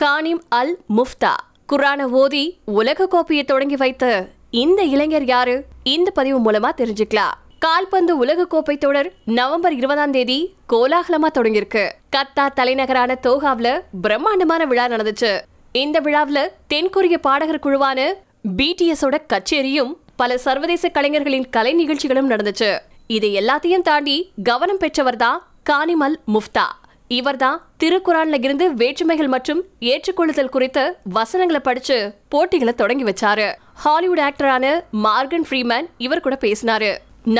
கானிம் அல் முஃப்தா. குரான ஓதி உலக கோப்பையை தொடங்கி வைத்த இந்த இளைஞர் யாரு? இந்த பதிவு மூலமா தெரிஞ்சுக்கலாம். கால்பந்து உலக கோப்பை தொடர் நவம்பர் இருபதாம் தேதி கோலாகலமா தொடங்கியிருக்கு. கத்தா தலைநகரான தோஹாவ்ல பிரம்மாண்டமான விழா நடந்துச்சு. இந்த விழாவுல தென்கொரிய பாடகர் குழுவான பிடிஎஸ் கச்சேரியும் பல சர்வதேச கலைஞர்களின் கலை நிகழ்ச்சிகளும் நடந்துச்சு. இது எல்லாத்தையும் தாண்டி கவனம் பெற்றவர் தான் கானிமல் முஃப்தா. இவர்தான் திருக்குறான்ல இருந்து வேற்றுமைகள் மற்றும் ஏற்றுக்கொள்ளுதல் குறித்த வசனங்களை படிச்சு போட்டிகளை தொடங்கி வச்சாரு. ஹாலிவுட் ஆக்டரான மார்கன் ஃப்ரீமேன் இவர் கூட பேசினாரு.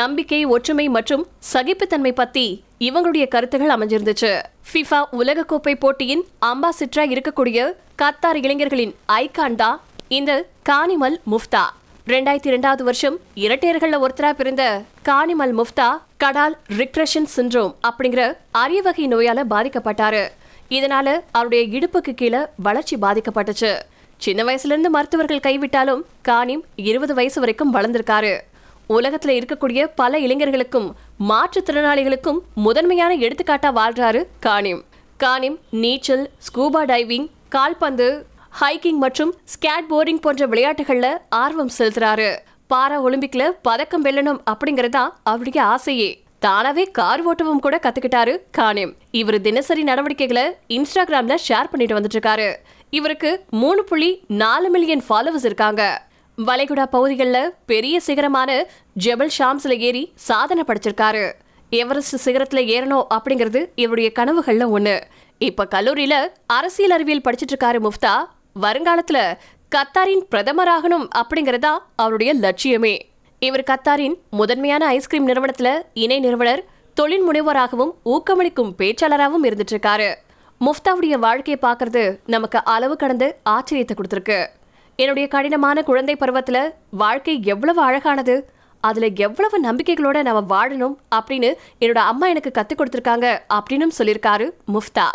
நம்பிக்கை ஒற்றுமை மற்றும் சகிப்புத்தன்மை பத்தி இவங்களுடைய கருத்துகள் அமைஞ்சிருந்துச்சு. ஃபிஃபா உலகக்கோப்பை போட்டியின் அம்பாசிட்டரா இருக்கக்கூடிய கத்தார் இளைஞர்களின் ஐகான் தான் இந்த கானிமல் முஃப்தா. ரெண்டாயிரத்தி ரெண்டாவது வருஷம் இரட்டையர்கள்ல ஒருத்தரா பிறந்த கானிமல் முஃப்தா கடால் ரிக்ரெஷன் சிண்ட்ரோம் அப்படிங்கிற அரிய வகை நோயால பாதிக்கப்பட்டாரு. இதனால அவருடைய இடுப்புக்கு கீழே வளர்ச்சி பாதிக்கப்பட்டுச்சு. சின்ன வயசுல இருந்து மருத்துவர்கள் கைவிட்டாலும் கானிம் இருபது வயசு வரைக்கும் வளர்ந்திருக்காரு. உலகத்துல இருக்கக்கூடிய பல இளைஞர்களுக்கும் மாற்றுத்திறனாளிகளுக்கும் முதன்மையான எடுத்துக்காட்டா வாழ்றாரு கானிம். கானிம் நீச்சல் ஸ்கூபா டைவிங் கால்பந்து ஹைக்கிங் மற்றும் ஸ்கேட் போர்டிங் போன்ற விளையாட்டுகள்ல ஆர்வம் செலுத்துறாரு. பாரா ஒலிம்பிக்ல பதக்கம் வெல்லணும் அப்படிங்கறதா அவருடைய ஆசையே. தானாவே கார் ஓட்டவும் கூட கத்துக்கிட்டாரு கானேம். இவர் தினசரி நடவடிக்கைகளை இன்ஸ்டாகிராம்ல ஷேர் பண்ணிட்டு வந்துட்டு இருக்காரு இவருக்கு மூணு புள்ளி நாலு மில்லியன் ஃபாலோவர்ஸ் இருக்காங்க. வளைகுடா பகுதிகளில் பெரிய சிகரமான ஜெபல் ஷாம்ஸ்ல ஏறி சாதனை படைச்சிருக்காரு. எவரெஸ்ட் சிகரத்துல ஏறணும் அப்படிங்கிறது இவருடைய கனவுகள்ல ஒண்ணு. இப்ப கல்லூரியில அரசியல் அறிவியல் படிச்சிட்டு இருக்காரு முஃப்தா. வருங்காலத்துல கத்தாரின் பிரதமராகணும் அப்படிங்கறதா அவருடைய லட்சியமே. இவர் கத்தாரின் முதன்மையான ஐஸ்கிரீம் நிறுவனத்துல இணை நிறுவனர் தொழில் முனைவராகவும் ஊக்கமளிக்கும் பேச்சாளராகவும் இருந்துட்டு இருக்காரு முஃப்தாவுடைய வாழ்க்கையை பார்க்கறது நமக்கு அளவு கடந்து ஆச்சரியத்தை கொடுத்துருக்கு. என்னுடைய கடினமான குழந்தை பருவத்துல வாழ்க்கை எவ்வளவு அழகானது அதுல எவ்வளவு நம்பிக்கைகளோட நம்ம வாழணும் அப்படின்னு என்னோட அம்மா எனக்கு கத்து கொடுத்துருக்காங்க அப்படின்னு சொல்லியிருக்காரு முஃப்தா.